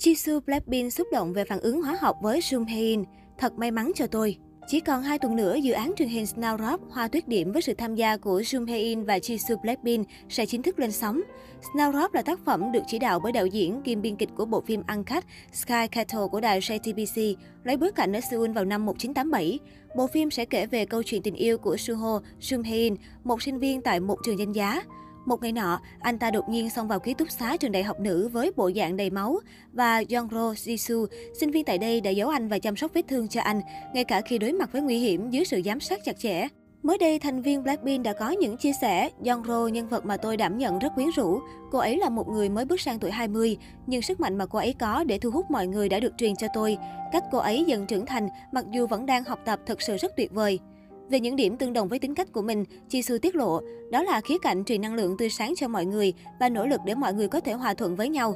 Jisoo Blackpink xúc động về phản ứng hóa học với Jung Hae-in. Thật may mắn cho tôi. Chỉ còn 2 tuần nữa, dự án truyền hình Snowdrop Hoa Tuyết Điểm với sự tham gia của Jung Hae-in và Jisoo Blackpink sẽ chính thức lên sóng. Snowdrop là tác phẩm được chỉ đạo bởi đạo diễn kiêm biên kịch của bộ phim Uncut Sky Cattle của đài JTBC, lấy bối cảnh ở Seoul vào năm 1987. Bộ phim sẽ kể về câu chuyện tình yêu của Suho Jung Hae-in, một sinh viên tại một trường danh giá. Một ngày nọ, anh ta đột nhiên xông vào ký túc xá trường đại học nữ với bộ dạng đầy máu và Yongro Jisoo, sinh viên tại đây đã giấu anh và chăm sóc vết thương cho anh, ngay cả khi đối mặt với nguy hiểm dưới sự giám sát chặt chẽ. Mới đây, thành viên Blackpink đã có những chia sẻ, Yongro, nhân vật mà tôi đảm nhận rất quyến rũ. Cô ấy là một người mới bước sang tuổi 20, nhưng sức mạnh mà cô ấy có để thu hút mọi người đã được truyền cho tôi. Cách cô ấy dần trưởng thành, mặc dù vẫn đang học tập thật sự rất tuyệt vời. Về những điểm tương đồng với tính cách của mình, Jisoo tiết lộ, đó là khía cạnh truyền năng lượng tươi sáng cho mọi người và nỗ lực để mọi người có thể hòa thuận với nhau.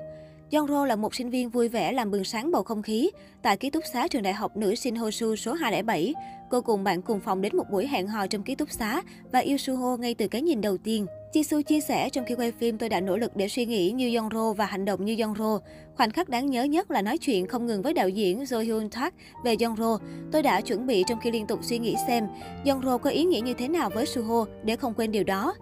Yongro là một sinh viên vui vẻ làm bừng sáng bầu không khí. Tại ký túc xá trường đại học nữ Shinhosu số 207, cô cùng bạn cùng phòng đến một buổi hẹn hò trong ký túc xá và yêu Suho ngay từ cái nhìn đầu tiên. Jisoo chia sẻ trong khi quay phim tôi đã nỗ lực để suy nghĩ như Yongro và hành động như Yongro. Khoảnh khắc đáng nhớ nhất là nói chuyện không ngừng với đạo diễn Jo Hyun Thak về Yongro. Tôi đã chuẩn bị trong khi liên tục suy nghĩ xem Yongro có ý nghĩa như thế nào với Suho để không quên điều đó.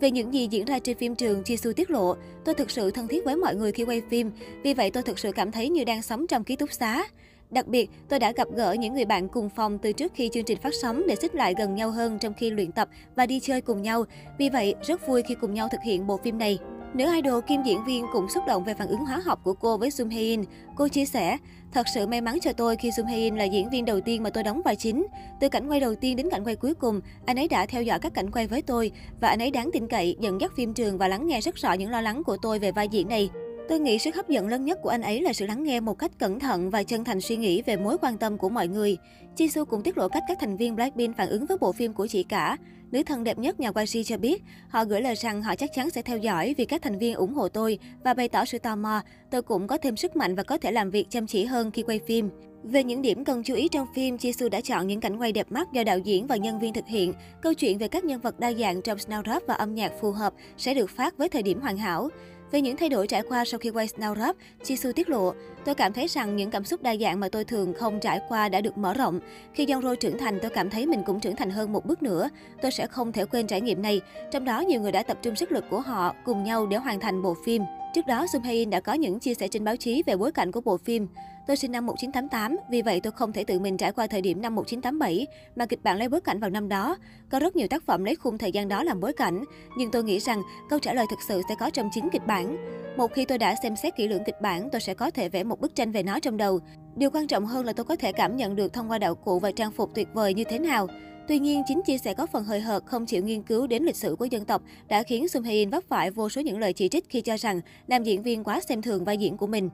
Về những gì diễn ra trên phim trường, Jisoo tiết lộ, tôi thực sự thân thiết với mọi người khi quay phim, vì vậy tôi thực sự cảm thấy như đang sống trong ký túc xá. Đặc biệt, tôi đã gặp gỡ những người bạn cùng phòng từ trước khi chương trình phát sóng để xích lại gần nhau hơn trong khi luyện tập và đi chơi cùng nhau. Vì vậy, rất vui khi cùng nhau thực hiện bộ phim này. Nữ idol kim diễn viên cũng xúc động về phản ứng hóa học của cô với sung Hae-in. Cô chia sẻ, thật sự may mắn cho tôi khi sung Hae-in là diễn viên đầu tiên mà tôi đóng vai chính. Từ cảnh quay đầu tiên đến cảnh quay cuối cùng, anh ấy đã theo dõi các cảnh quay với tôi và anh ấy đáng tin cậy, dẫn dắt phim trường và lắng nghe rất rõ những lo lắng của tôi về vai diễn này. Tôi nghĩ sức hấp dẫn lớn nhất của anh ấy là sự lắng nghe một cách cẩn thận và chân thành suy nghĩ về mối quan tâm của mọi người. Jisoo cũng tiết lộ cách các thành viên Blackpink phản ứng với bộ phim của chị cả. Nữ thần đẹp nhất nhà YG cho biết, họ gửi lời rằng họ chắc chắn sẽ theo dõi vì các thành viên ủng hộ tôi và bày tỏ sự tò mò. Tôi cũng có thêm sức mạnh và có thể làm việc chăm chỉ hơn khi quay phim. Về những điểm cần chú ý trong phim, Jisoo đã chọn những cảnh quay đẹp mắt do đạo diễn và nhân viên thực hiện. Câu chuyện về các nhân vật đa dạng trong Snowdrop và âm nhạc phù hợp sẽ được phát với thời điểm hoàn hảo. Về những thay đổi trải qua sau khi quay Snowdrop, Jisoo tiết lộ, tôi cảm thấy rằng những cảm xúc đa dạng mà tôi thường không trải qua đã được mở rộng. Khi Yongro trưởng thành, tôi cảm thấy mình cũng trưởng thành hơn một bước nữa. Tôi sẽ không thể quên trải nghiệm này, trong đó nhiều người đã tập trung sức lực của họ cùng nhau để hoàn thành bộ phim. Trước đó, Sung Hae-in đã có những chia sẻ trên báo chí về bối cảnh của bộ phim. Tôi sinh năm 1988, vì vậy tôi không thể tự mình trải qua thời điểm năm 1987, mà kịch bản lấy bối cảnh vào năm đó. Có rất nhiều tác phẩm lấy khung thời gian đó làm bối cảnh, nhưng tôi nghĩ rằng câu trả lời thực sự sẽ có trong chính kịch bản. Một khi tôi đã xem xét kỹ lưỡng kịch bản, tôi sẽ có thể vẽ một bức tranh về nó trong đầu. Điều quan trọng hơn là tôi có thể cảm nhận được thông qua đạo cụ và trang phục tuyệt vời như thế nào. Tuy nhiên, chính chia sẻ có phần hơi hợt không chịu nghiên cứu đến lịch sử của dân tộc đã khiến Sung Hae-in vấp phải vô số những lời chỉ trích khi cho rằng nam diễn viên quá xem thường vai diễn của mình.